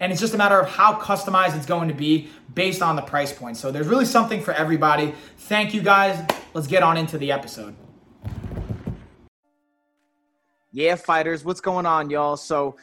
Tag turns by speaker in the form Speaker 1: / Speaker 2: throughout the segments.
Speaker 1: and it's just a matter of how customized it's going to be based on the price point. So there's really something for everybody. Thank you guys. Let's get on into the episode. Yeah, fighters, what's going on, y'all? So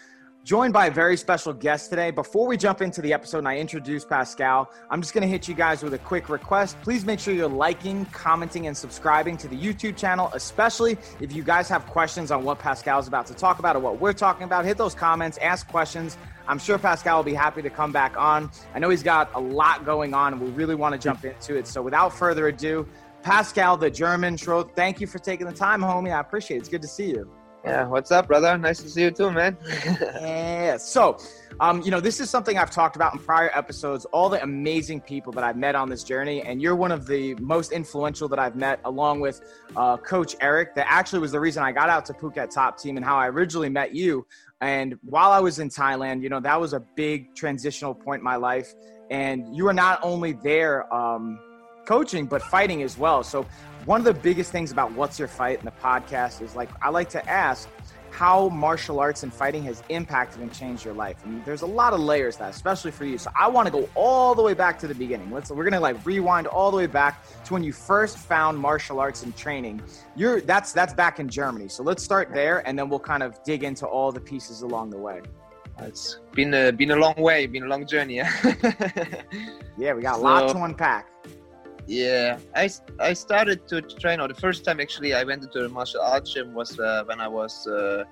Speaker 1: joined by a very special guest today. Before we jump into the episode and I introduce Pascal, I'm just going to hit you guys with a quick request. Please make sure you're liking, commenting, and subscribing to the YouTube channel, especially if you guys have questions on what Pascal is about to talk about or what we're talking about. Hit those comments, ask questions. I'm sure Pascal will be happy to come back on. I know he's got a lot going on and we really want to jump into it. So without further ado, Pascal, the German Schroth, thank you for taking the time, homie. I appreciate it. It's good to see you.
Speaker 2: Yeah, what's up, brother? Nice to see you too, man.
Speaker 1: yeah. So, um, you know, this is something I've talked about in prior episodes. All the amazing people that I've met on this journey, and you're one of the most influential that I've met, along with uh, Coach Eric. That actually was the reason I got out to Phuket Top Team and how I originally met you. And while I was in Thailand, you know, that was a big transitional point in my life. And you were not only there. Um, coaching, but fighting as well. So, one of the biggest things about What's Your Fight in the podcast is like, I like to ask how martial arts and fighting has impacted and changed your life. And there's a lot of layers that, especially for you. So, I want to go all the way back to the beginning. Let's, we're going to like rewind all the way back to when you first found martial arts and training. You're, that's, that's back in Germany. So, let's start there and then we'll kind of dig into all the pieces along the way.
Speaker 2: It's been a, been a long way, been a long journey.
Speaker 1: yeah, we got a so, lot to unpack.
Speaker 2: Yeah, I, I started to train. Or the first time actually I went into a martial arts gym was uh, when I was uh,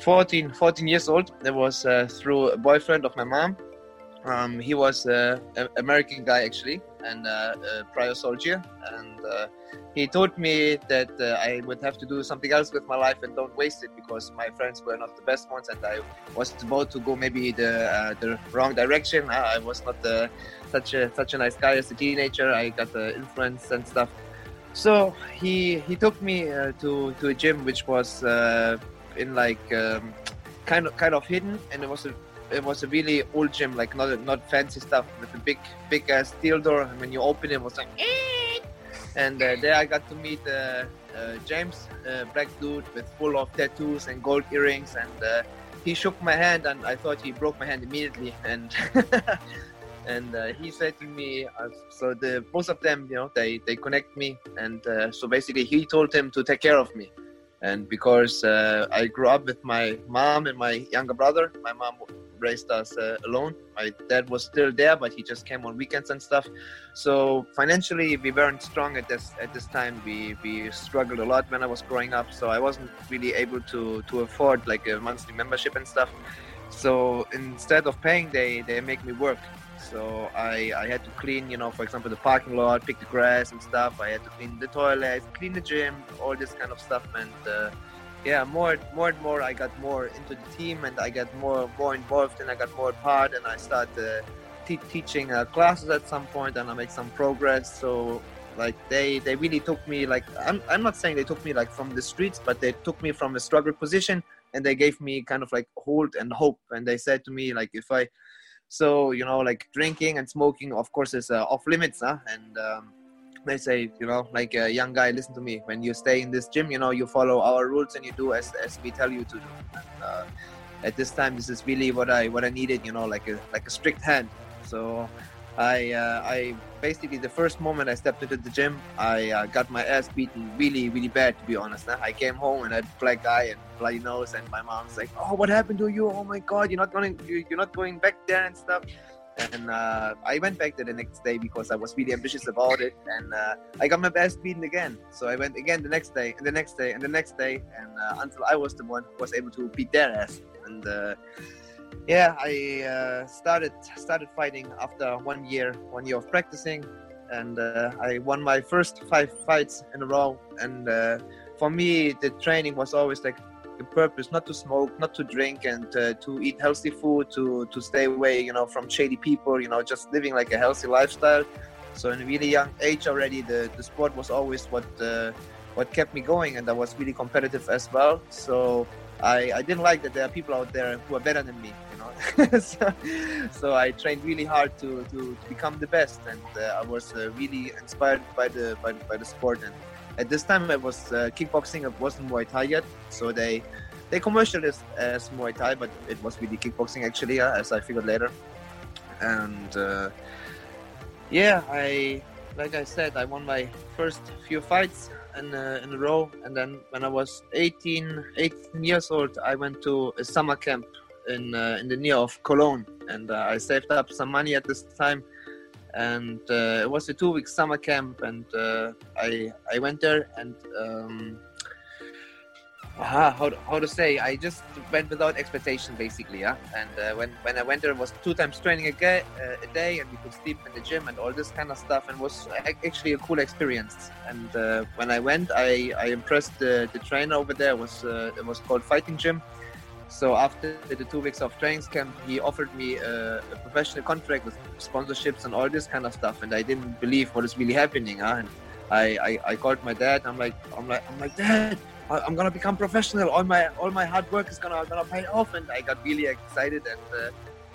Speaker 2: 14, 14 years old. That was uh, through a boyfriend of my mom. Um, he was uh, an American guy actually, and uh, a prior soldier. And uh, he told me that I would have to do something else with my life and don't waste it because my friends were not the best ones, and I was about to go maybe the the wrong direction. I was not such a such a nice guy as a teenager. I got the influence and stuff. So he he took me to to a gym which was in like um, kind of kind of hidden, and it was a it was a really old gym, like not not fancy stuff with a big big uh, steel door. And when you open it, it was like, and uh, there I got to meet uh, uh, James, black dude with full of tattoos and gold earrings, and he shook my hand, and I thought he broke my hand immediately, and and uh, he said to me uh, so the both of them you know they they connect me and uh, so basically he told him to take care of me and because uh, i grew up with my mom and my younger brother my mom raised us uh, alone. My dad was still there but he just came on weekends and stuff. So financially we weren't strong at this at this time. We we struggled a lot when i was growing up so i wasn't really able to to afford like a monthly membership and stuff. So instead of paying they they make me work so I, I had to clean, you know, for example, the parking lot, pick the grass and stuff. I had to clean the toilets, clean the gym, all this kind of stuff. And uh, yeah, more, more and more, I got more into the team, and I got more, more involved, and I got more part, and I started uh, teaching uh, classes at some point, and I made some progress. So like they, they really took me like I'm, I'm not saying they took me like from the streets, but they took me from a struggle position, and they gave me kind of like hold and hope. And they said to me like if I so you know, like drinking and smoking, of course, is uh, off limits, huh? And um, they say, you know, like a young guy, listen to me. When you stay in this gym, you know, you follow our rules and you do as as we tell you to do. And, uh, at this time, this is really what I what I needed, you know, like a like a strict hand. So I uh, I basically the first moment I stepped into the gym, I uh, got my ass beaten really really bad to be honest. I came home and I had black eye and bloody nose, and my mom's like, "Oh, what happened to you? Oh my God, you're not going you're not going back there and stuff." And uh, I went back there the next day because I was really ambitious about it, and uh, I got my ass beaten again. So I went again the next day, and the next day, and the next day, and uh, until I was the one who was able to beat their ass. And uh, yeah, I uh, started started fighting after one year, one year of practicing. and uh, I won my first five fights in a row. And uh, for me, the training was always like the purpose not to smoke, not to drink, and uh, to eat healthy food, to to stay away, you know, from shady people, you know, just living like a healthy lifestyle. So in a really young age already, the, the sport was always what uh, what kept me going, and I was really competitive as well. So I, I didn't like that there are people out there who are better than me, you know. so, so, I trained really hard to, to, become the best, and uh, I was uh, really inspired by the, by, by the sport. And at this time, I was uh, kickboxing. It wasn't Muay Thai yet, so they they commercialized as Muay Thai, but it was really kickboxing actually, uh, as I figured later. And uh, yeah, I like I said, I won my first few fights in a, in a row, and then when I was 18, 18 years old, I went to a summer camp in uh, in the near of Cologne, and uh, I saved up some money at this time, and uh, it was a two week summer camp, and uh, I I went there and. Um, uh, how, how to say i just went without expectation basically yeah? And uh, when when i went there it was two times training a, day, uh, a day and we could sleep in the gym and all this kind of stuff and was actually a cool experience. And uh, when i went i i impressed the, the trainer over there it was uh, it was called fighting gym. So after the two weeks of training camp he offered me a, a, professional contract with sponsorships and all this kind of stuff and i didn't believe what is really happening huh? and I, I i called my dad i'm like i'm like i'm like dad I'm gonna become professional. All my all my hard work is gonna gonna pay off, and I got really excited. And uh,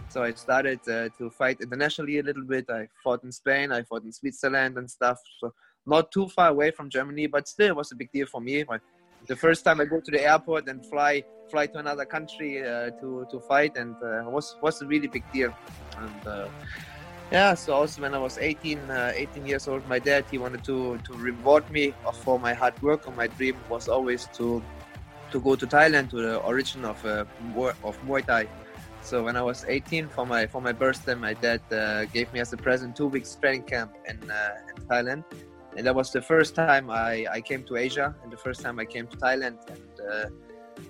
Speaker 2: so I started uh, to fight internationally a little bit. I fought in Spain, I fought in Switzerland and stuff. So not too far away from Germany, but still it was a big deal for me. the first time I go to the airport and fly fly to another country uh, to to fight, and uh, was was a really big deal. And uh, yeah so also when i was 18 uh, 18 years old my dad he wanted to to reward me for my hard work and my dream was always to to go to thailand to the origin of uh, of muay thai. So when i was 18 for my for my birthday my dad uh, gave me as a present two weeks training camp in, uh, in thailand. And that was the first time I, I came to asia and the first time i came to thailand and uh,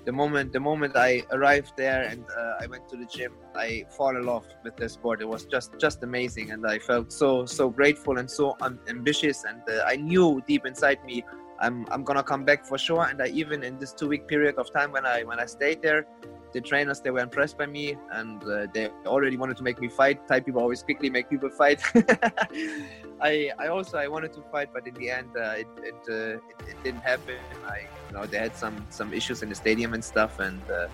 Speaker 2: the moment the moment I arrived there and uh, I went to the gym, I fall in love with the sport. It was just just amazing, and I felt so so grateful and so ambitious. And uh, I knew deep inside me, I'm I'm gonna come back for sure. And I even in this two week period of time when I when I stayed there, the trainers they were impressed by me and uh, they already wanted to make me fight. Thai people always quickly make people fight. I I also I wanted to fight, but in the end uh, it it, uh, it, it didn't happen. I you know they had some some issues in the stadium and stuff and. Uh,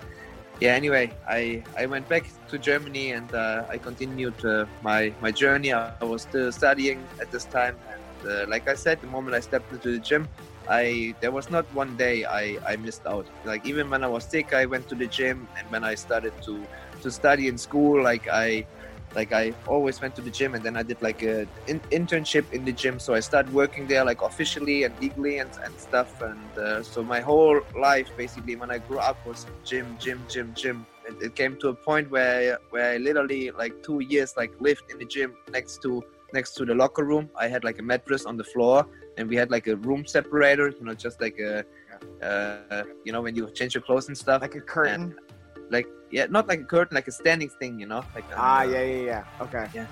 Speaker 2: yeah. Anyway, I, I went back to Germany and uh, I continued uh, my my journey. I was still studying at this time, and like I said, the moment I stepped into the gym, I there was not one day I, I missed out. Like even when I was sick, I went to the gym, and when I started to to study in school, like I like I always went to the gym, and then I did like a in, internship in the gym. So I started working there like officially and legally and, and stuff. And uh, so my whole life basically when I grew up was gym, gym, gym, gym. And it came to a point where where I literally like two years like lived in the gym next to next to the locker room. I had like a mattress on the floor and we had like a room separator, you know, just like a, uh, you know, when you change your clothes and stuff.
Speaker 1: Like a curtain. And,
Speaker 2: like yeah, not like a curtain, like a standing thing, you know. Like
Speaker 1: ah, yeah, yeah, yeah. Okay.
Speaker 2: Yeah.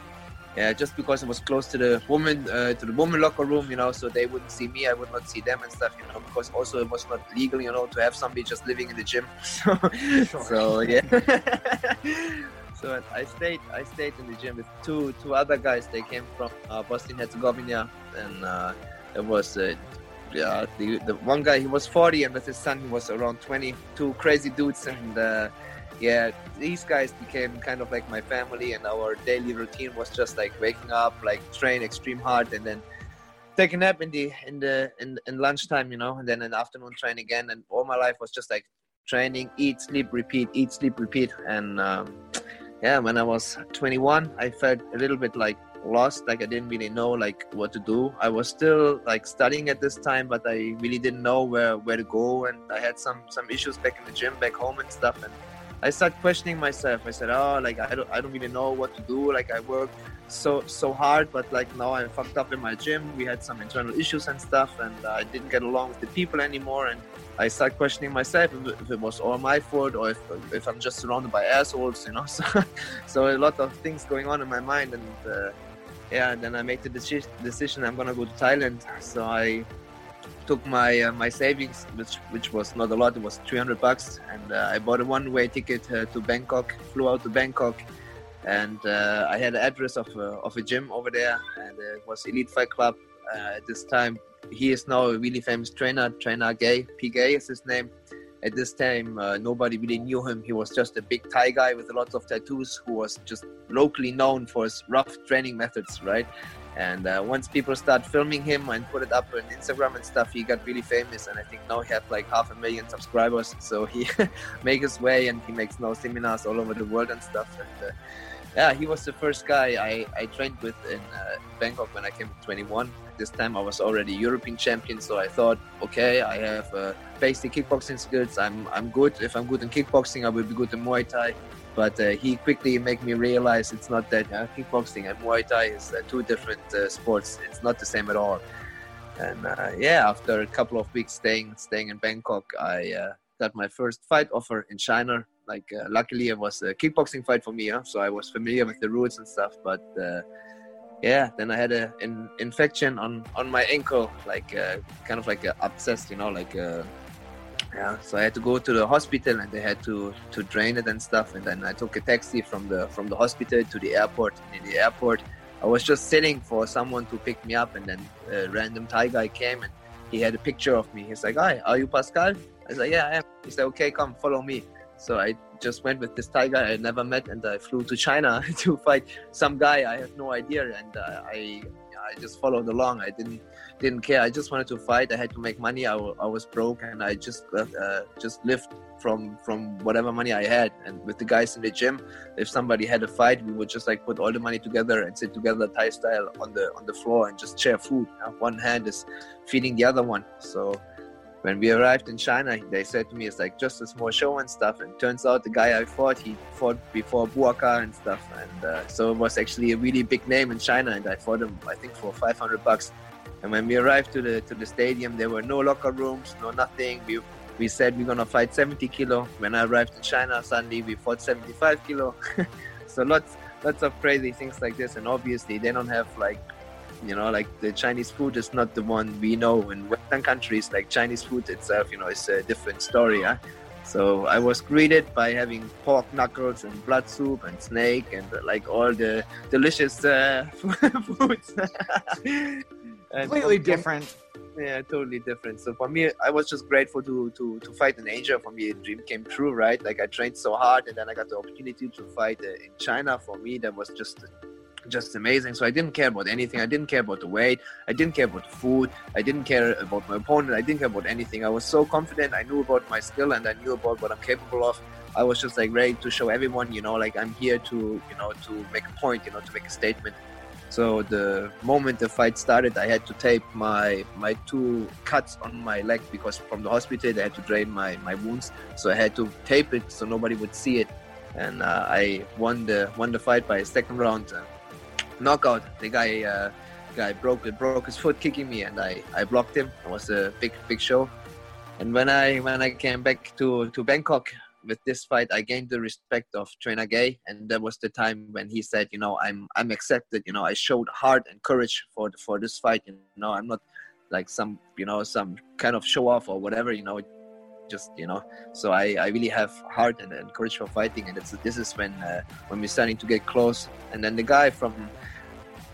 Speaker 2: Yeah, just because it was close to the woman, uh, to the woman locker room, you know, so they wouldn't see me, I would not see them and stuff, you know, because also it was not legal, you know, to have somebody just living in the gym. So, sure. so yeah. so I stayed, I stayed in the gym with two, two other guys. They came from uh, Bosnia Herzegovina, and uh, it was uh, yeah the, the one guy he was 40 and with his son he was around 20 two crazy dudes and uh, yeah these guys became kind of like my family and our daily routine was just like waking up like train extreme hard and then take a nap in the in the in, in lunchtime you know and then an afternoon train again and all my life was just like training eat sleep repeat eat sleep repeat and um, yeah when i was 21 i felt a little bit like lost like i didn't really know like what to do. I was still like studying at this time but i really didn't know where where to go and i had some some issues back in the gym back home and stuff and i started questioning myself. I said oh like i don't i don't really know what to do. Like i work so so hard but like now i'm fucked up in my gym. We had some internal issues and stuff and uh, i didn't get along with the people anymore. And i started questioning myself if, if, it was all my fault or if, if i'm just surrounded by assholes you know? So so a lot of things going on in my mind and uh, yeah, then I made the deci- decision I'm gonna go to Thailand. So I took my uh, my savings, which which was not a lot. It was 300 bucks, and uh, I bought a one-way ticket uh, to Bangkok. Flew out to Bangkok, and uh, I had an address of a, of a gym over there, and it was Elite Fight Club. Uh, at this time, he is now a really famous trainer, Trainer Gae. P Gae is his name. At this time, uh, nobody really knew him. He was just a big Thai guy with lots of tattoos, who was just locally known for his rough training methods, right? And uh, once people start filming him and put it up on Instagram and stuff, he got really famous. And I think now he has like half a million subscribers. So he makes his way and he makes now seminars all over the world and stuff. And uh, yeah, he was the first guy I, I trained with in uh, Bangkok when I came to 21. This time I was already European champion, so I thought, okay, I have uh, basic kickboxing skills. I'm I'm good. If I'm good in kickboxing, I will be good in Muay Thai. But uh, he quickly made me realize it's not that uh, kickboxing and Muay Thai is uh, two different uh, sports. It's not the same at all. And uh, yeah, after a couple of weeks staying staying in Bangkok, I uh, got my first fight offer in China. Like luckily, it was a kickboxing fight for me, huh? so I was familiar with the rules and stuff. But yeah, then I had an infection on on my ankle, like kind of like a abscess, you know, like yeah so i had to go to the hospital and they had to to drain it and stuff. And then i took a taxi from the from the hospital to the airport. And in the airport i was just sitting for someone to pick me up. And then a random thai guy came and he had a picture of me. He's like hi are you pascal? I was like yeah i am. He said okay come follow me. So i just went with this thai guy i never met and i flew to china to fight some guy i have no idea. And uh, i i just followed along. I didn't didn't care. I just wanted to fight. I had to make money. I, was broke, and I just uh, just lived from from whatever money I had. And with the guys in the gym, if somebody had a fight, we would just like put all the money together and sit together Thai style on the on the floor and just share food. One hand is feeding the other one. So when we arrived in China, they said to me, it's like just a small show and stuff. And turns out the guy I fought, he fought before Buakaw and stuff. And uh, so it was actually a really big name in China. And I fought him, I think, for 500 bucks. And when we arrived to the to the stadium, there were no locker rooms, no nothing. We we said we're gonna fight 70 kilo. When I arrived in China, suddenly we fought 75 kilo. so lots lots of crazy things like this. And obviously they don't have like you know like the Chinese food is not the one we know in Western countries. Like Chinese food itself, you know, is a different story. Huh? So I was greeted by having pork knuckles and blood soup and snake and like all the delicious uh, foods.
Speaker 1: completely different.
Speaker 2: Yeah, totally different. So for me, I was just grateful to to to fight in Asia. For me, a dream came true, right? Like I trained so hard, and then I got the opportunity to fight uh, in China. For me, that was just just amazing. So I didn't care about anything. I didn't care about the weight. I didn't care about the food. I didn't care about my opponent. I didn't care about anything. I was so confident. I knew about my skill and I knew about what I'm capable of. I was just like ready to show everyone, you know, like I'm here to, you know, to make a point, you know, to make a statement. So the moment the fight started, I had to tape my my two cuts on my leg because from the hospital they had to drain my, my wounds. So I had to tape it so nobody would see it, and uh, I won the won the fight by second round uh, knockout. The guy uh, guy broke broke his foot kicking me, and I, I blocked him. It was a big big show. And when I when I came back to, to Bangkok, with this fight, I gained the respect of Trainer Gae, and that was the time when he said, you know, I'm I'm accepted. You know, I showed heart and courage for for this fight. You know, I'm not like some you know some kind of show off or whatever. You know, just you know. So I, I really have heart and, and courage for fighting, and this is when uh, when we're starting to get close. And then the guy from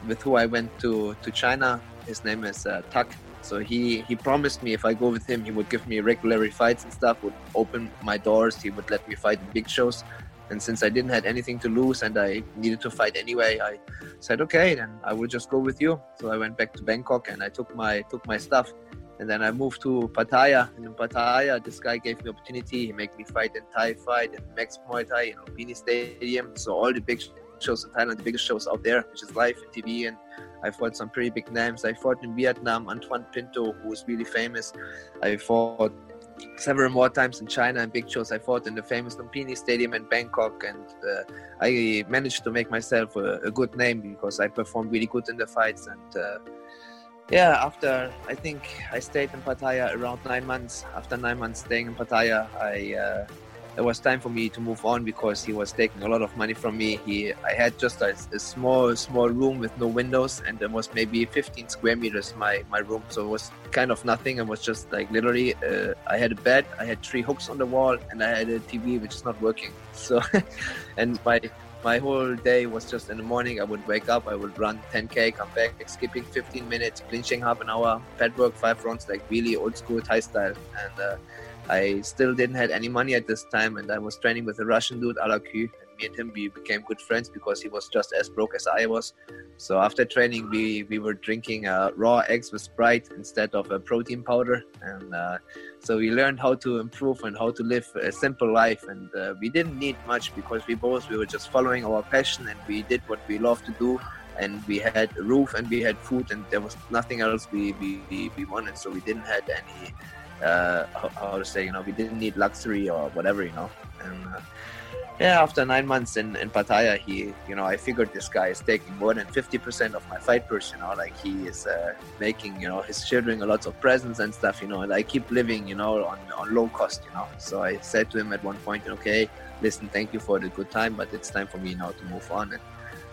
Speaker 2: with who I went to to China, his name is uh, Tak so he he promised me if I go with him, he would give me regular fights and stuff. Would open my doors. He would let me fight in big shows. And since I didn't have anything to lose and I needed to fight anyway, I said okay, then I will just go with you. So I went back to Bangkok and I took my took my stuff. And then I moved to Pattaya. And in Pattaya, this guy gave me opportunity. He made me fight in Thai fight in Max Muay Thai in Lumpini Stadium. So all the big shows in Thailand, the biggest shows out there, which is live and TV and I fought some pretty big names. I fought in Vietnam, Antoine Pinto, who was really famous. I fought several more times in China and big shows. I fought in the famous Lumpini Stadium in Bangkok, and uh, I managed to make myself a, a, good name because I performed really good in the fights. And uh, yeah, after I think I stayed in Pattaya around nine months. After nine months staying in Pattaya, I uh, it was time for me to move on because he was taking a lot of money from me. He, I had just a, a small, small room with no windows, and there was maybe 15 square meters my my room, so it was kind of nothing. It was just like literally, uh, I had a bed, I had three hooks on the wall, and I had a TV which is not working. So, and my my whole day was just in the morning. I would wake up, I would run 10k, come back, skipping 15 minutes, clinching half an hour, pad work five rounds, like really old school Thai style, and. Uh, I still didn't have any money at this time, and I was training with a Russian dude, Alaku, and me and him we became good friends because he was just as broke as I was. So after training, we we were drinking uh, raw eggs with Sprite instead of a protein powder, and uh, so we learned how to improve and how to live a simple life. And uh, we didn't need much because we both we were just following our passion and we did what we love to do and we had a roof and we had food and there was nothing else we, we, we wanted so we didn't have any uh, how, to say, you know, we didn't need luxury or whatever, you know. And uh, yeah, after nine months in, in Pattaya, he, you know, I figured this guy is taking more than 50% of my fight purse, you know, like he is uh, making, you know, his children a lot of presents and stuff, you know, and I keep living, you know, on, on low cost, you know. So I said to him at one point, okay, listen, thank you for the good time, but it's time for me now to move on. And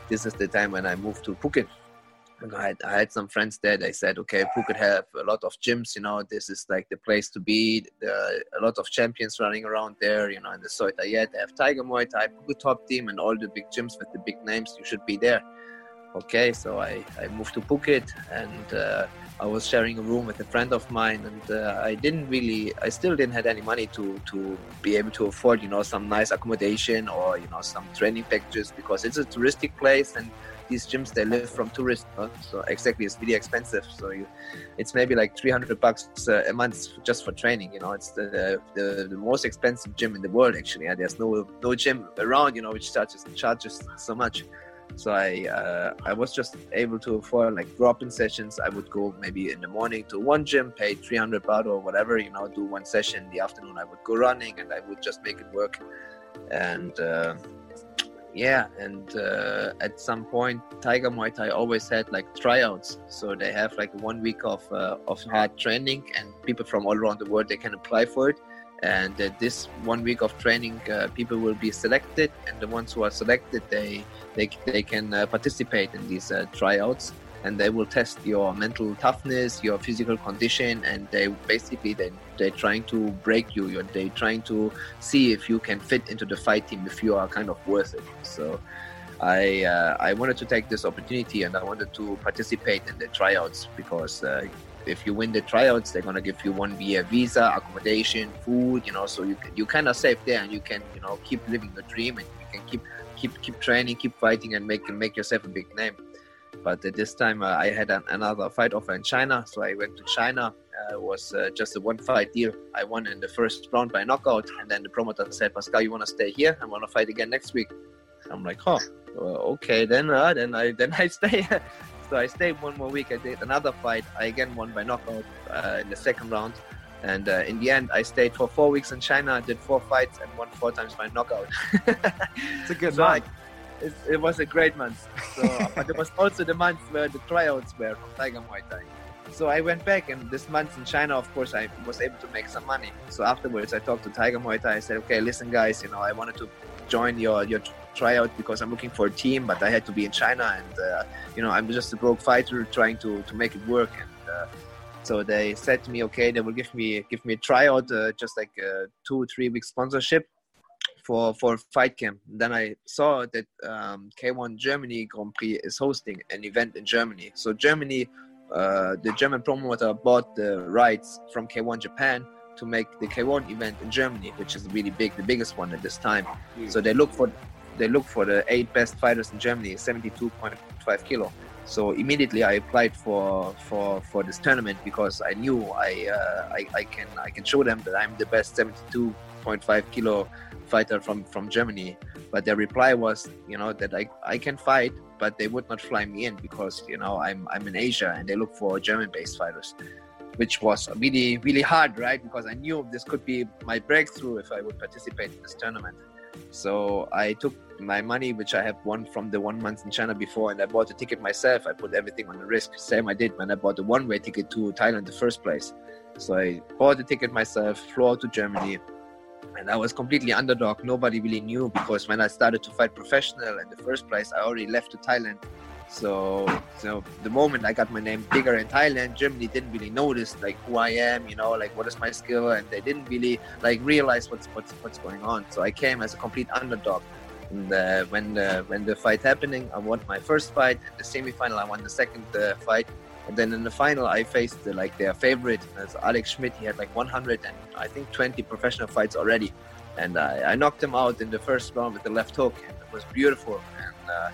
Speaker 2: this is the time when I moved to Phuket I had, I had some friends there. They said, okay, Phuket have a lot of gyms. You know, this is like the place to be. A lot of champions running around there. You know, in the Soi Taiad, they have Tiger Muay Thai, Phuket Top Team, and all the big gyms with the big names. You should be there. Okay, so I, I moved to Phuket and uh, I was sharing a room with a friend of mine, and uh, I didn't really, I still didn't have any money to to be able to afford, you know, some nice accommodation or you know some training packages because it's a touristic place and these gyms they live from tourists huh? so exactly it's really expensive so you it's maybe like 300 bucks uh, a month just for training you know it's the, the, the most expensive gym in the world actually there's no no gym around you know which charges charges so much so I uh, I was just able to afford like drop-in sessions. I would go maybe in the morning to one gym, pay 300 baht or whatever, you know, do one session. In the afternoon I would go running and I would just make it work. And uh, yeah and uh, at some point tiger muay thai always had like tryouts. So they have like one week of uh, of hard training and people from all around the world they can apply for it. And uh, this one week of training uh, people will be selected and the ones who are selected they they, they can uh, participate in these uh, tryouts and they will test your mental toughness, your physical condition, and they basically they they're trying to break you. They're trying to see if you can fit into the fight team, if you are kind of worth it. So. I uh, I wanted to take this opportunity and I wanted to participate in the tryouts because uh, if you win the tryouts, they're gonna give you one year visa, accommodation, food, you know, so you you kind of safe there and you can you know keep living the dream and you can keep keep keep training, keep fighting, and make make yourself a big name. But at this time, uh, I had an, another fight offer in China, so I went to China. Uh, it was uh, just a one fight deal. I won in the first round by knockout, and then the promoter said, "Pascal, you want to stay here? I want to fight again next week." I'm like, "Oh, well, okay, then uh, then I then I stay." so I stayed one more week. I did another fight. I again won by knockout uh, in the second round. And uh, in the end, I stayed for four weeks in China, did four fights, and won four times by knockout.
Speaker 1: it's a good so I,
Speaker 2: it, it, was a great month. So, but it was also the month where the tryouts were from Tiger Muay Thai. So I went back, and this month in China, of course, I was able to make some money. So afterwards, I talked to Tiger Muay Thai. I said, "Okay, listen, guys, you know, I wanted to join your your tryout because I'm looking for a team, but I had to be in China, and uh, you know, I'm just a broke fighter trying to to make it work." And uh, so they said to me, "Okay, they will give me give me a tryout, uh, just like a two three week sponsorship." For for fight camp. Then I saw that um, K1 Germany Grand Prix is hosting an event in Germany. So Germany, uh, the German promoter bought the rights from K1 Japan to make the K1 event in Germany, which is really big, the biggest one at this time. Mm. So they look for they look for the eight best fighters in Germany, 72.5 kilo. So immediately I applied for for for this tournament because I knew I uh, I, I can I can show them that I'm the best 72.5 kilo fighter from from Germany. But their reply was, you know, that I I can fight, but they would not fly me in because you know I'm I'm in Asia and they look for German-based fighters, which was really really hard, right? Because I knew this could be my breakthrough if I would participate in this tournament. So I took my money, which I have won from the one month in China before, and I bought the ticket myself. I put everything on the risk, same I did when I bought the one-way ticket to Thailand the first place. So I bought the ticket myself, flew out to Germany, and I was completely underdog. Nobody really knew because when I started to fight professional in the first place, I already left to Thailand. So, so the moment I got my name bigger in Thailand, Germany didn't really notice like who I am, you know, like what is my skill, and they didn't really like realize what's what's what's going on. So I came as a complete underdog. And uh, when the when the fight happening, I won my first fight. In the semifinal, I won the second uh, fight, and then in the final, I faced uh, like their favorite, as Alex Schmidt. He had like 100 and I think 20 professional fights already, and I, I knocked him out in the first round with the left hook, and it was beautiful. And uh,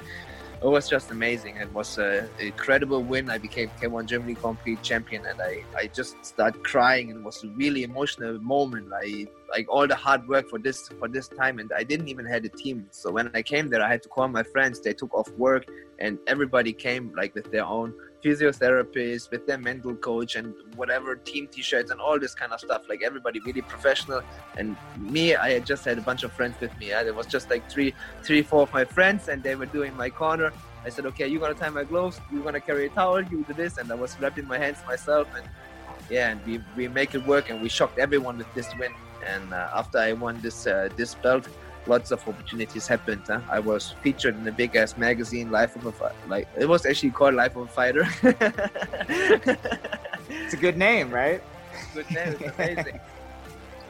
Speaker 2: it was just amazing. It was an incredible win. I became K1 Germany complete champion, and I, I just started crying. It was a really emotional moment. I like all the hard work for this for this time, and I didn't even have a team. So when I came there, I had to call my friends. They took off work, and everybody came like with their own physiotherapist, with their mental coach, and whatever team T-shirts and all this kind of stuff. Like everybody really professional. And me, I just had a bunch of friends with me. There was just like three, three, four of my friends, and they were doing my corner. I said, okay, you're gonna tie my gloves, you're gonna carry a towel, you do this, and I was wrapping my hands myself, and yeah, and we, we make it work, and we shocked everyone with this win. And uh, after I won this uh, this belt, lots of opportunities happened. Huh? I was featured in a big ass magazine, Life of a Fighter. Like it was actually called Life of a Fighter.
Speaker 1: it's a good name, right?
Speaker 2: Good name. It's amazing.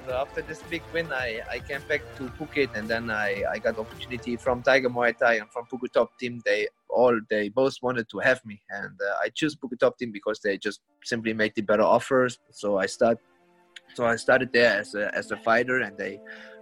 Speaker 2: so after this big win, I, I came back to Phuket, and then I, I got opportunity from Tiger Muay Thai and from Phuket Top Team. They all they both wanted to have me, and uh, I choose Phuket Top Team because they just simply made the better offers. So I start so I started there as a as a fighter, and they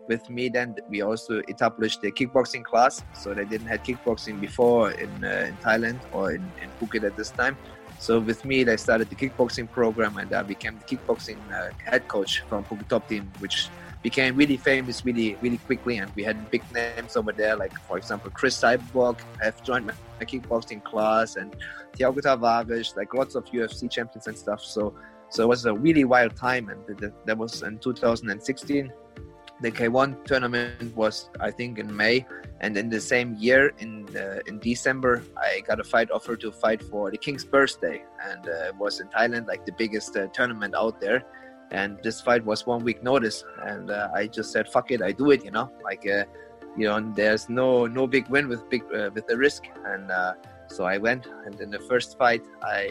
Speaker 2: with me then we also established the kickboxing class. So they didn't have kickboxing before in, uh, in thailand or in, in phuket at this time. So with me they started the kickboxing program and i became the kickboxing uh, head coach from phuket top team which became really famous really really quickly. And we had big names over there like for example cris cyborg have joined my, my kickboxing class and thiago tavares like lots of ufc champions and stuff. So so it was a really wild time and that was in 2016 the K1 tournament was I think in May, and in the same year in uh, in December I got a fight offer to fight for the King's birthday, and uh, it was in Thailand, like the biggest uh, tournament out there. And this fight was one week notice, and uh, I just said, "Fuck it, I do it," you know, like uh, you know, there's no no big win with big uh, with the risk, and so I went, and in the first fight, I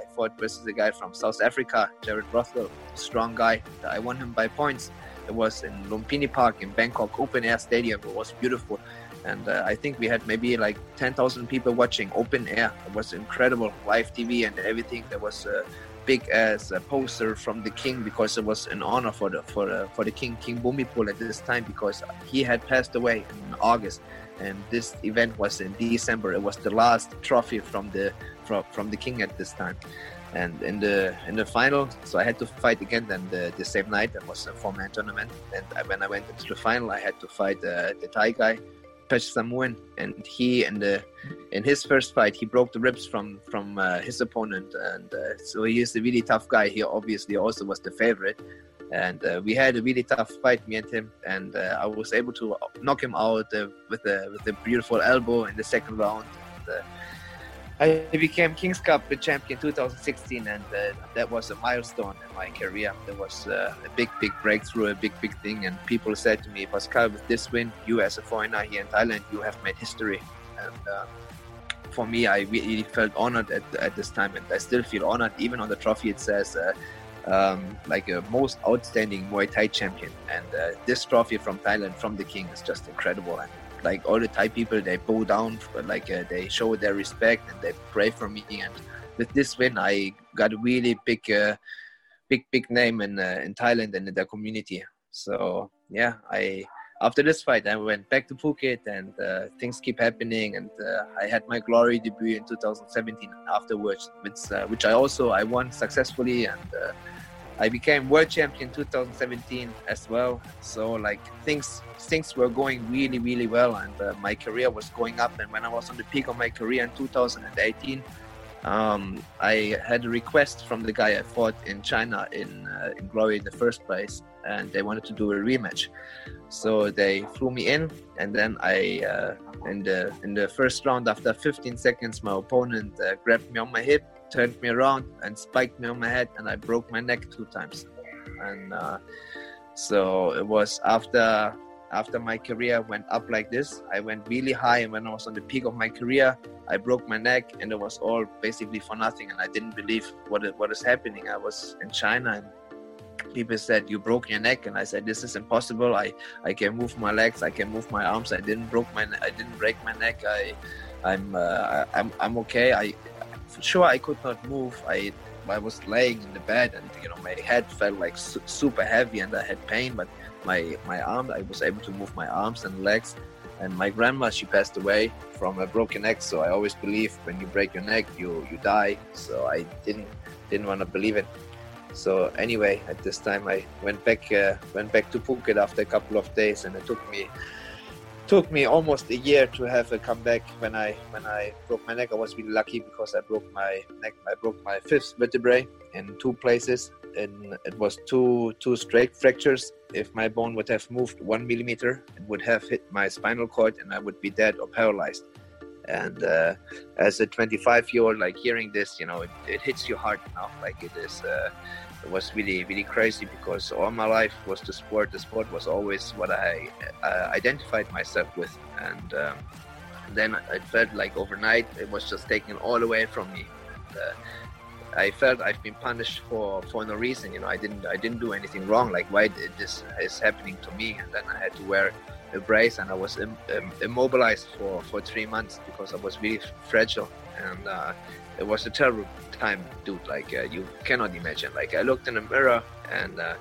Speaker 2: I fought versus a guy from South Africa, Jared Rothwell, strong guy. I won him by points it was in Lumpini Park in Bangkok, open air stadium. It was beautiful. And uh, I think we had maybe like 10,000 people watching open air. It was incredible. Live TV and everything. There was a big as a poster from the king because it was an honor for the for the, for the king King Bhumibol at this time because he had passed away in August and this event was in December. It was the last trophy from the from, from the king at this time and in the in the final so i had to fight again then the, the same night. That was a four-man tournament. And I, when i went into the final i had to fight uh, the thai guy Pech Samuan, and he in the in his first fight he broke the ribs from from uh, his opponent. And uh, so he is a really tough guy. He obviously also was the favorite. And uh, we had a really tough fight me and him. And uh, i was able to knock him out uh, with a with a beautiful elbow in the second round. And, I became Kings Cup champion 2016, and uh, that was a milestone in my career. There was uh, a big, big breakthrough, a big, big thing. And people said to me, Pascal, with this win, you as a foreigner here in Thailand, you have made history. And uh, for me, I really felt honored at, at this time, and I still feel honored. Even on the trophy, it says uh, um, like a most outstanding Muay Thai champion. And uh, this trophy from Thailand, from the King, is just incredible. And like all the Thai people, they bow down, like uh, they show their respect and they pray for me. And with this win, I got a really big, uh, big, big name in uh, in Thailand and in the community. So yeah, I after this fight, I went back to Phuket, and uh, things keep happening. And uh, I had my glory debut in 2017 afterwards, which uh, which I also I won successfully and I became world champion 2017 as well. So like things things were going really really well, and uh, my career was going up. And when I was on the peak of my career in 2018, um, I had a request from the guy I fought in China in uh, in Glory in the first place, and they wanted to do a rematch. So they flew me in, and then I uh, in the in the first round after 15 seconds, my opponent uh, grabbed me on my hip turned me around and spiked me on my head, and I broke my neck two times. And uh, So it was after after my career went up like this. I went really high, and when I was on the peak of my career, I broke my neck, and it was all basically for nothing. And I didn't believe what it, what is happening. I was in China, and people said you broke your neck, and I said this is impossible. I I can move my legs, I can move my arms. I didn't broke my I didn't break my neck. I I'm uh, I'm I'm okay. I for sure I could not move. I I was laying in the bed and you know my head felt like su- super heavy and I had pain, but my my arm I was able to move my arms and legs. And my grandma she passed away from a broken neck, so I always believe when you break your neck you you die. So I didn't didn't want to believe it. So anyway, at this time I went back uh, went back to Phuket after a couple of days, and it took me took me almost a year to have a comeback. When I when I broke my neck, I was really lucky because I broke my neck. I broke my fifth vertebrae in two places, and it was two two straight fractures. If my bone would have moved one millimeter, it would have hit my spinal cord, and I would be dead or paralyzed. And uh, as a 25 year old, like hearing this, you know, it, it hits you hard enough. Like it is. Uh, it was really really crazy because all my life was the sport the sport was always what i uh, identified myself with and um, then it felt like overnight it was just taken all away from me and, uh, I felt I've been punished for for no reason. You know, I didn't I didn't do anything wrong. Like why this is happening to me? And then I had to wear a brace, and I was Im- Im- immobilized for for three months because I was really fragile. And uh, it was a terrible time, dude. Like uh, you cannot imagine. Like I looked in the mirror and uh,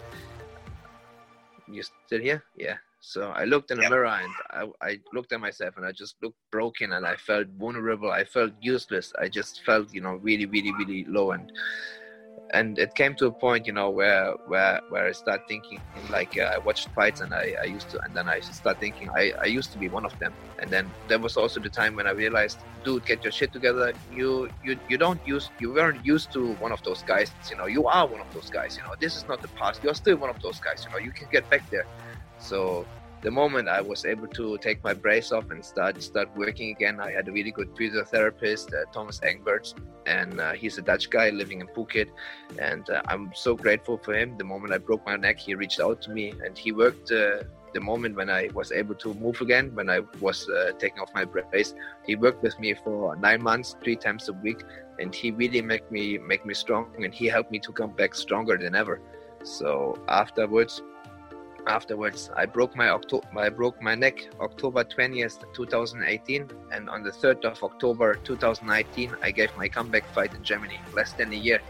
Speaker 2: you still here? Yeah. So I looked in the yep. mirror and I, I looked at myself and I just looked broken and I felt vulnerable. I felt useless. I just felt, you know, really, really, really low and and it came to a point you know where where where i start thinking like uh, i watched fights and I, I used to and then i start thinking I, I used to be one of them. And then there was also the time when i realized dude get your shit together. You you you don't use you weren't used to one of those guys you know. You are one of those guys you know. This is not the past. You're still one of those guys you know. You can get back there. So the moment I was able to take my brace off and start start working again, I had a really good physiotherapist, uh, Thomas Engbert, and uh, he's a Dutch guy living in Phuket, and uh, I'm so grateful for him. The moment I broke my neck, he reached out to me, and he worked. Uh, the moment when I was able to move again, when I was uh, taking off my brace, he worked with me for nine months, three times a week, and he really made me make me strong, and he helped me to come back stronger than ever. So afterwards, afterwards i broke my Octo- i broke my neck october 20th 2018 and on the 3rd of october 2019 i gave my comeback fight in germany less than a year.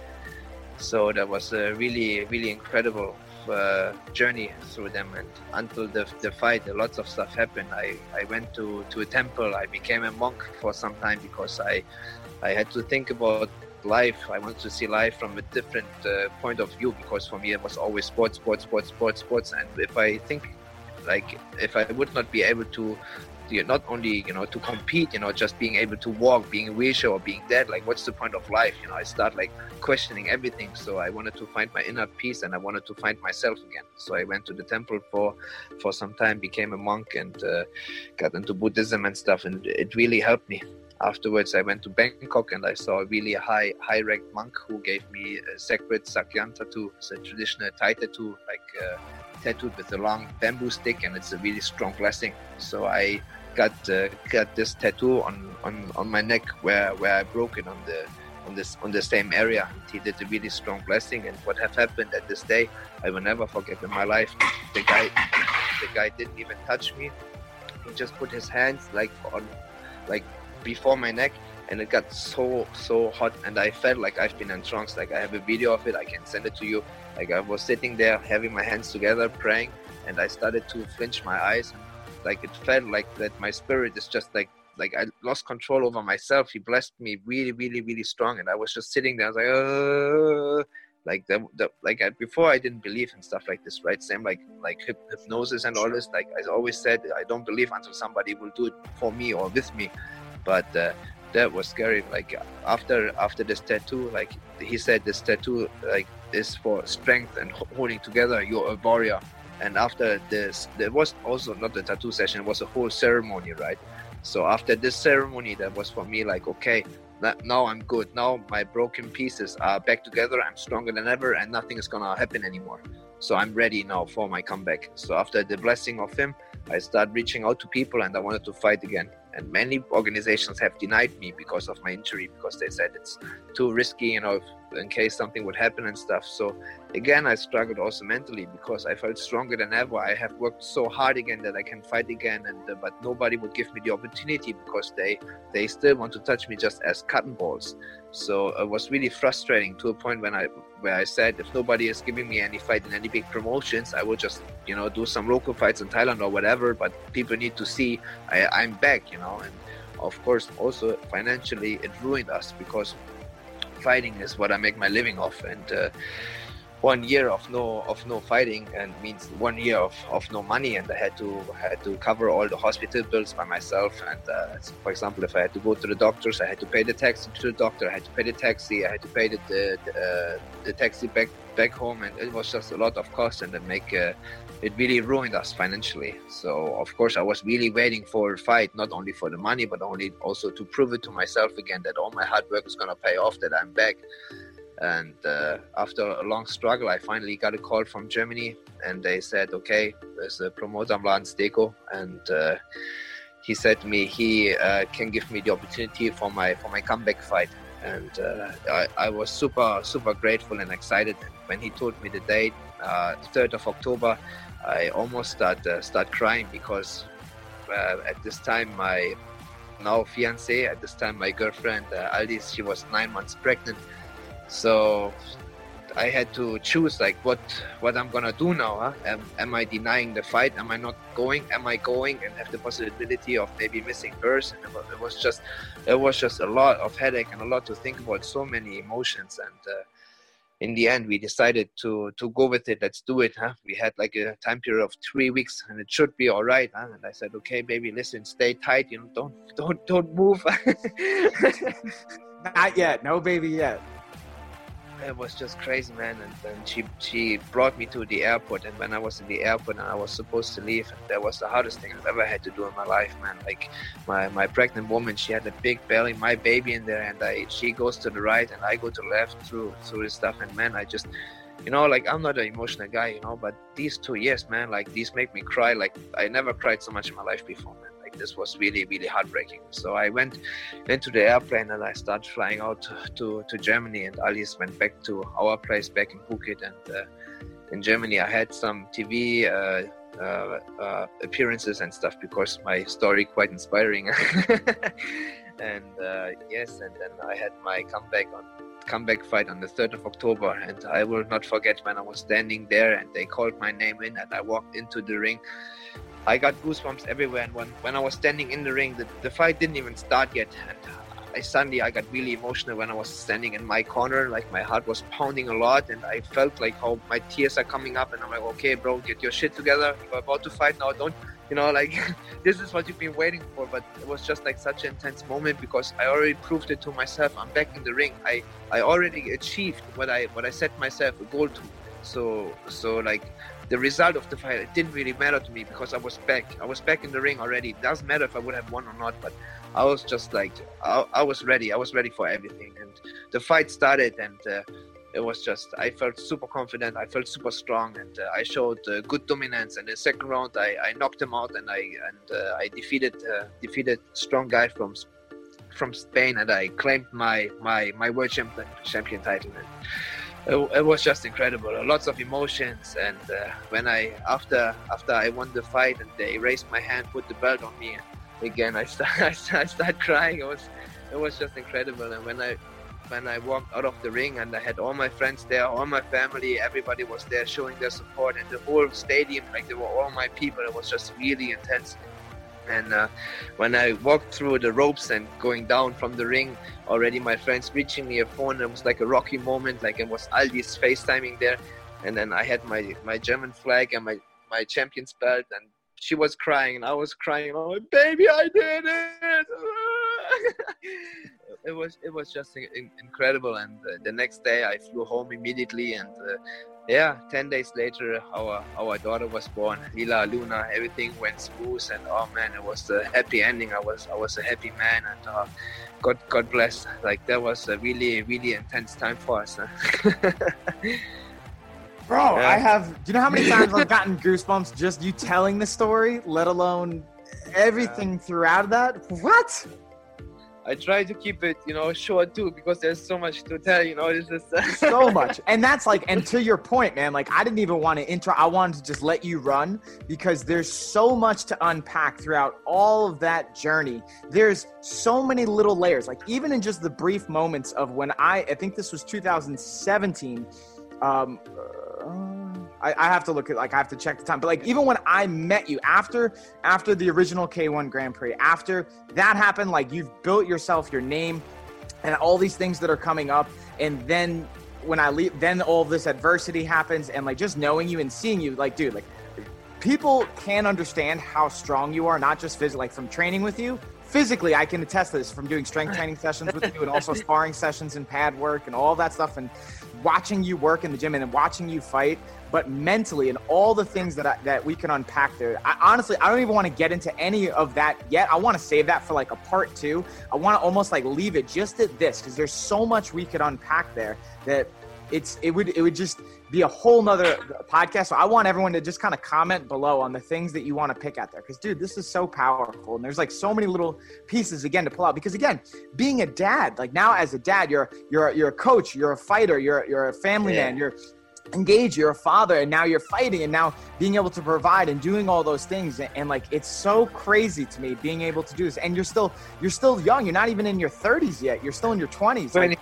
Speaker 2: So that was a really really incredible uh, journey through them and until the, the fight lots of stuff happened. I i went to to a temple i became a monk for some time because i i had to think about life. I wanted to see life from a different uh, point of view because for me it was always sports, sports, sports, sports, sports. And if I think, like, if I would not be able to, to not only you know to compete, you know, just being able to walk, being a wheelchair or being dead, like, what's the point of life? You know, I start like questioning everything. So I wanted to find my inner peace and I wanted to find myself again. So I went to the temple for for some time, became a monk, and uh, got into Buddhism and stuff, and it really helped me afterwards i went to bangkok and i saw a really high high ranked monk who gave me a sacred sak yant tattoo. It's a traditional thai tattoo like uh, tattooed with a long bamboo stick and it's a really strong blessing. So i got uh, got this tattoo on, on on my neck where where i broke it on the on this on the same area. He did a really strong blessing and what have happened at this day i will never forget in my life. The guy the guy didn't even touch me. He just put his hands like on like before my neck and it got so so hot and i felt like i've been in trance like i have a video of it i can send it to you. Like i was sitting there having my hands together praying and i started to flinch my eyes. Like it felt like that my spirit is just like like i lost control over myself. He blessed me really really really strong and i was just sitting there i was like uh, like the, the like I, before i didn't believe in stuff like this right? Same like like hypnosis and all this. Like i always said i don't believe until somebody will do it for me or with me but uh, that was scary like after after this tattoo like he said this tattoo like is for strength and holding together you're a warrior. And after this there was also not the tattoo session it was a whole ceremony right? So after this ceremony that was for me like okay now i'm good. Now my broken pieces are back together. I'm stronger than ever and nothing is gonna happen anymore. So I'm ready now for my comeback. So after the blessing of him, I start reaching out to people and I wanted to fight again. And many organizations have denied me because of my injury because they said it's too risky, you know, in case something would happen and stuff. So again, I struggled also mentally because I felt stronger than ever. I have worked so hard again that I can fight again, and uh, but nobody would give me the opportunity because they they still want to touch me just as cotton balls. So it was really frustrating to a point when I where I said if nobody is giving me any fight in any big promotions, I will just you know do some local fights in Thailand or whatever. But people need to see I, I'm back, you know. And of course, also financially, it ruined us because fighting is what I make my living off, and. Uh, one year of no of no fighting and means one year of, of no money and I had to had to cover all the hospital bills by myself and uh, for example if I had to go to the doctors I had to pay the taxi to the doctor I had to pay the taxi I had to pay the the, uh, the taxi back back home and it was just a lot of cost and it make uh, it really ruined us financially. So of course I was really waiting for a fight not only for the money but only also to prove it to myself again that all my hard work is gonna pay off that I'm back and uh, after a long struggle, I finally got a call from Germany, and they said, "Okay, there's a promoter Mladen Steko, and uh, he said to me he uh, can give me the opportunity for my for my comeback fight." And uh, I, I, was super super grateful and excited. When he told me the date, uh, third of October, I almost start uh, start crying because at this time my now fiance, at this time my girlfriend Aldis, she was nine months pregnant so I had to choose like what what I'm gonna do now. Huh? Am, am I denying the fight? Am I not going? Am I going and have the possibility of maybe missing birth? And it was just it was just a lot of headache and a lot to think about. So many emotions and. Uh, in the end, we decided to to go with it. Let's do it. Huh? We had like a time period of three weeks, and it should be all right. Huh? And I said, okay, baby, listen, stay tight. You know, don't don't don't move.
Speaker 1: Not yet. No baby yet
Speaker 2: it was just crazy, man. And then she she brought me to the airport, and when I was in the airport and I was supposed to leave, that was the hardest thing I've ever had to do in my life, man. Like my my pregnant woman, she had a big belly, my baby in there, and I she goes to the right and I go to the left through through this stuff, and man, I just you know like i'm not an emotional guy you know but these two years man like these make me cry like i never cried so much in my life before man this was really really heartbreaking so i went into the airplane and i started flying out to to germany and Aldis went back to our place back in phuket and uh, in germany i had some tv uh, uh, uh, appearances and stuff because my story quite inspiring and uh, yes and then i had my comeback on comeback fight on the 3rd of October. And I will not forget when I was standing there and they called my name in and I walked into the ring. I got goosebumps everywhere. And when, when I was standing in the ring, the, the fight didn't even start yet. And I suddenly I got really emotional when I was standing in my corner. Like my heart was pounding a lot, and I felt like how my tears are coming up. And I'm like, okay, bro, get your shit together. You're about to fight now. Don't you know? Like this is what you've been waiting for. But it was just like such an intense moment because I already proved it to myself. I'm back in the ring. I I already achieved what I what I set myself a goal to. So so like the result of the fight it didn't really matter to me because I was back. I was back in the ring already. It doesn't matter if I would have won or not, but I was just like I, I was ready. I was ready for everything, and the fight started, and uh, it was just I felt super confident. I felt super strong, and uh, I showed uh, good dominance. And the second round, I, I knocked him out, and I and uh, I defeated uh, defeated strong guy from from Spain, and I claimed my my my world champion champion title. And, it, it, was just incredible. Lots of emotions, and uh, when I after after I won the fight and they raised my hand, put the belt on me again, I start I start, crying. It was it was just incredible. And when I when I walked out of the ring and I had all my friends there, all my family, everybody was there showing their support, and the whole stadium, like they were all my people. It was just really intense. And uh, when I walked through the ropes and going down from the ring, already my friends reaching me a phone. It was like a rocky moment, like it was Aldis FaceTiming there. And then I had my, my German flag and my, my champion's belt, and she was crying, and I was crying. Oh, baby, I did it! it was it was just incredible. And uh, the next day, I flew home immediately, and uh, yeah, 10 days later, our, our daughter was born, Lila Luna. Everything went smooth, and oh man, it was a happy ending. I was I was a happy man, and uh, God God bless. Like that was a really really intense time for us.
Speaker 1: Bro, yeah. I have. Do you know how many times I've gotten goosebumps just you telling the story, let alone everything yeah. throughout that? What?
Speaker 2: I try to keep it, you know, short too because there's so much to tell. You know, it's just uh,
Speaker 1: so much, and that's like, and to your point, man. Like, I didn't even want to intro. I wanted to just let you run because there's so much to unpack throughout all of that journey. There's so many little layers. Like, even in just the brief moments of when I, I think this was 2017. Um, I, I, have to look at like I have to check the time. But like even when I met you after after the original K1 Grand Prix, after that happened, like you've built yourself your name and all these things that are coming up, and then when I leave, then all this adversity happens, and like just knowing you and seeing you, like dude, like people can understand how strong you are, not just physically, like from training with you. Physically, I can attest to this from doing strength training sessions with you, and also sparring sessions and pad work and all that stuff, and watching you work in the gym and then watching you fight but mentally and all the things that I, that we can unpack there. I, honestly, I don't even want to get into any of that yet. I want to save that for like a part two. I want to almost like leave it just at this because there's so much we could unpack there that it's it would it would just be a whole nother podcast. So I want everyone to just kind of comment below on the things that you want to pick out there. Because dude, this is so powerful. And there's like so many little pieces again to pull out. Because again, being a dad, like now as a dad, you're you're you're a coach, you're a fighter, you're you're a family yeah. man, you're engage you're a father and now you're fighting and now being able to provide and doing all those things and, and, like it's so crazy to me being able to do this. And you're still you're still young you're not even in your 30s yet you're still in your 20s
Speaker 2: 20, like,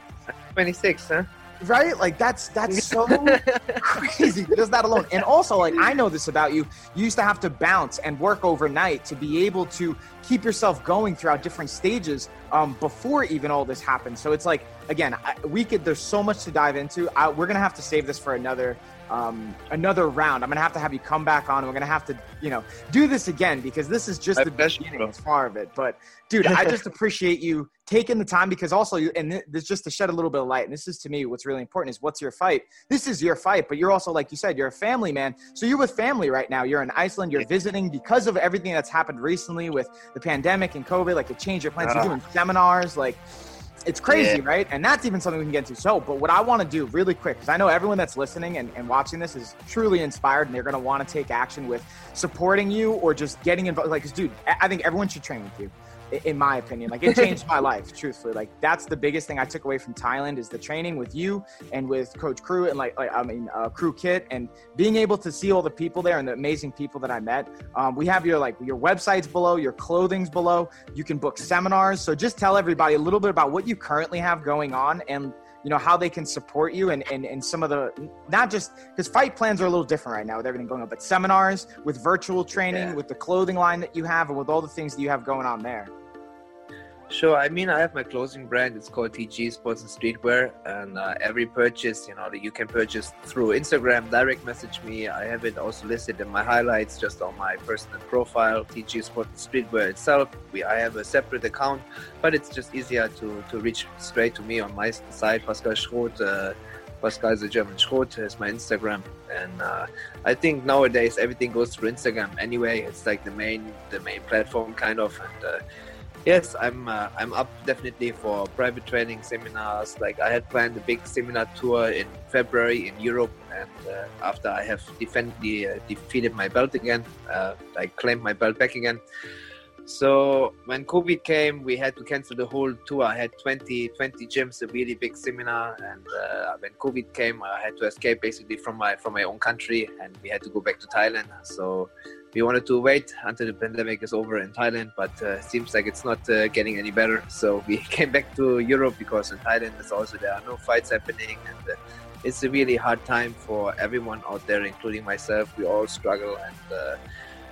Speaker 2: 26 huh
Speaker 1: right? Like that's that's so crazy. Just that alone. And also like i know this about you. You used to have to bounce and work overnight to be able to keep yourself going throughout different stages um, before even all this happened. So it's like again I, we could there's so much to dive into. I, we're gonna have to save this for another um, another round. I'm gonna have to have you come back on. We're gonna have to, you know, do this again because this is just I the beginning as far of it. But dude, I just appreciate you taking the time because also, you, and this just to shed a little bit of light. And this is to me what's really important is what's your fight. This is your fight, but you're also like you said, you're a family man. So you're with family right now. You're in Iceland. You're visiting because of everything that's happened recently with the pandemic and COVID. Like it changed your plans. You're doing seminars, like it's crazy, yeah. right? And that's even something we can get into. So, but what I want to do really quick, because I know everyone that's listening and, and watching this is truly inspired and they're going to want to take action with supporting you or just getting involved. Like, dude, I think everyone should train with you in my opinion. Like it changed my life, truthfully. Like that's the biggest thing I took away from Thailand is the training with you and with Coach Crew and like, like I mean uh, Crew Kit and being able to see all the people there and the amazing people that I met. Um, we have your like your websites below, your clothing's below. You can book seminars. So just tell everybody a little bit about what you currently have going on and you know how they can support you and and, and some of the not just because fight plans are a little different right now with everything going on but seminars with virtual training yeah. with the clothing line that you have and with all the things that you have going on there
Speaker 2: Sure. I mean, I have my clothing brand. It's called TG Sports and Streetwear, and uh, every purchase, you know, that you can purchase through Instagram, direct message me. I have it also listed in my highlights, just on my personal profile, TG Sports and Streetwear itself. We, I have a separate account, but it's just easier to to reach straight to me on my site, Pascal Schroth. Uh, Pascal the German Schroth is my Instagram, and uh, I think nowadays everything goes through Instagram anyway. It's like the main the main platform, kind of, and uh, Yes, I'm uh, I'm up definitely for private training seminars. Like I had planned a big seminar tour in February in Europe, and uh, after I have defended, uh, defeated my belt again, uh, I claimed my belt back again. So when COVID came, we had to cancel the whole tour. I had 20, 20 gyms, a really big seminar, and uh, when COVID came, I had to escape basically from my from my own country, and we had to go back to Thailand. So we wanted to wait until the pandemic is over in Thailand, but uh, seems like it's not uh, getting any better. So we came back to Europe because in Thailand is also there are no fights happening, and uh, it's a really hard time for everyone out there, including myself. We all struggle, and uh,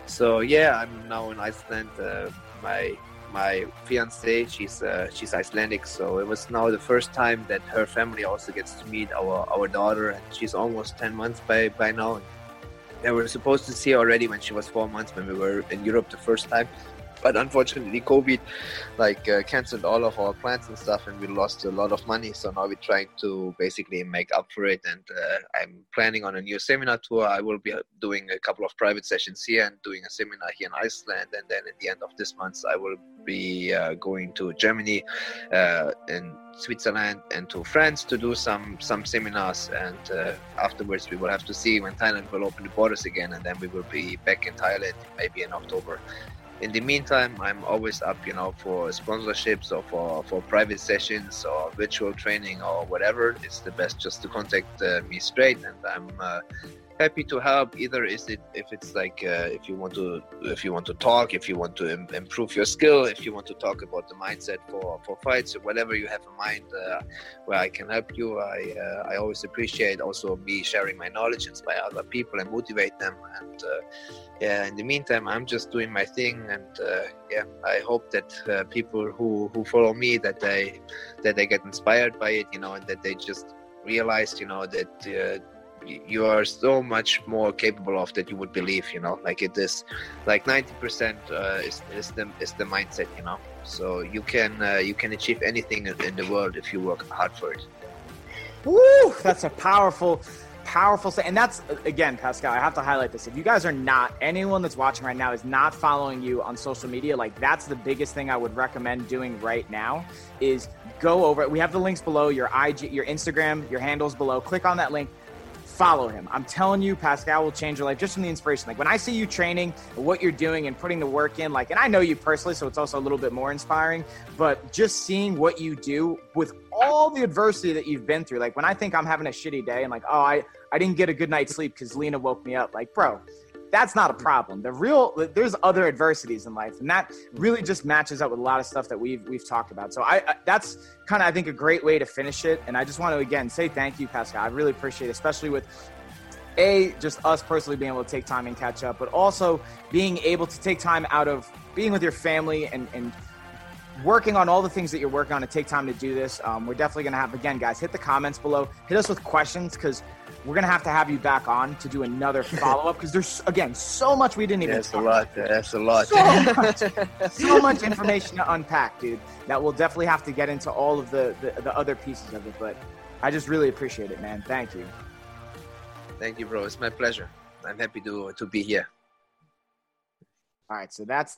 Speaker 2: so yeah, I'm now in Iceland. Uh, my my fiance, she's uh, she's Icelandic, so it was now the first time that her family also gets to meet our our daughter, and she's almost ten months by by now they were supposed to see already when she was four months when we were in Europe the first time. But unfortunately, COVID like uh, canceled all of our plans and stuff, and we lost a lot of money. So now we're trying to basically make up for it. And uh, I'm planning on a new seminar tour. I will be uh, doing a couple of private sessions here and doing a seminar here in Iceland. And then at the end of this month, I will be uh, going to Germany uh, and Switzerland and to France to do some some seminars. And uh, afterwards, we will have to see when Thailand will open the borders again, and then we will be back in Thailand maybe in October. In the meantime, I'm always up, you know, for sponsorships or for, for private sessions or virtual training or whatever. It's the best just to contact uh, me straight, and I'm uh, happy to help either is it if it's like uh, if you want to if you want to talk if you want to Im- improve your skill if you want to talk about the mindset for for fights whatever you have in mind uh, where i can help you i uh, i always appreciate also me sharing my knowledge inspire other people and motivate them. And uh, yeah in the meantime i'm just doing my thing and uh, yeah i hope that uh, people who who follow me that they that they get inspired by it you know and that they just realize you know that you are so much more capable of that you would believe you know like it is like 90% uh, is, is the is the mindset you know so you can uh, you can achieve anything in, the world if you work hard for it
Speaker 1: Woo! That's a powerful, powerful say. And that's again, Pascal. I have to highlight this. If you guys are not, anyone that's watching right now is not following you on social media, like that's the biggest thing I would recommend doing right now. Is go over it. We have the links below. Your IG, your Instagram, your handles below. Click on that link follow him. I'm telling you, Pascal will change your life just from the inspiration. Like when I see you training, what you're doing, and putting the work in, like, and I know you personally, so it's also a little bit more inspiring. But just seeing what you do with all the adversity that you've been through, like when I think I'm having a shitty day and like, oh, I I didn't get a good night's sleep because Lena woke me up. Like, bro, that's not a problem. The real there's other adversities in life, and that really just matches up with a lot of stuff that we've we've talked about. So I, I that's kind of I think a great way to finish it. And I just want to again say thank you, Pascal. I really appreciate, it, especially with a just us personally being able to take time and catch up, but also being able to take time out of being with your family and and working on all the things that you're working on to take time to do this. Um, we're definitely going to have, again, guys, hit the comments below. Hit us with questions because we're going to have to have you back on to do another follow up because there's, again, so much we didn't even
Speaker 2: That's a lot. That's a lot.
Speaker 1: So much, so much information to unpack, dude, that we'll definitely have to get into all of the, the, the other pieces of it. But I just really appreciate it, man. Thank you.
Speaker 2: Thank you, bro. It's my pleasure. I'm happy to, to be here.
Speaker 1: All right. So that's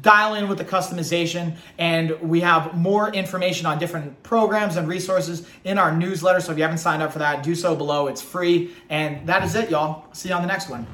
Speaker 1: Dial in with the customization, and we have more information on different programs and resources in our newsletter. So if you haven't signed up for that, do so below. It's free. And that is it, y'all. See you on the next one.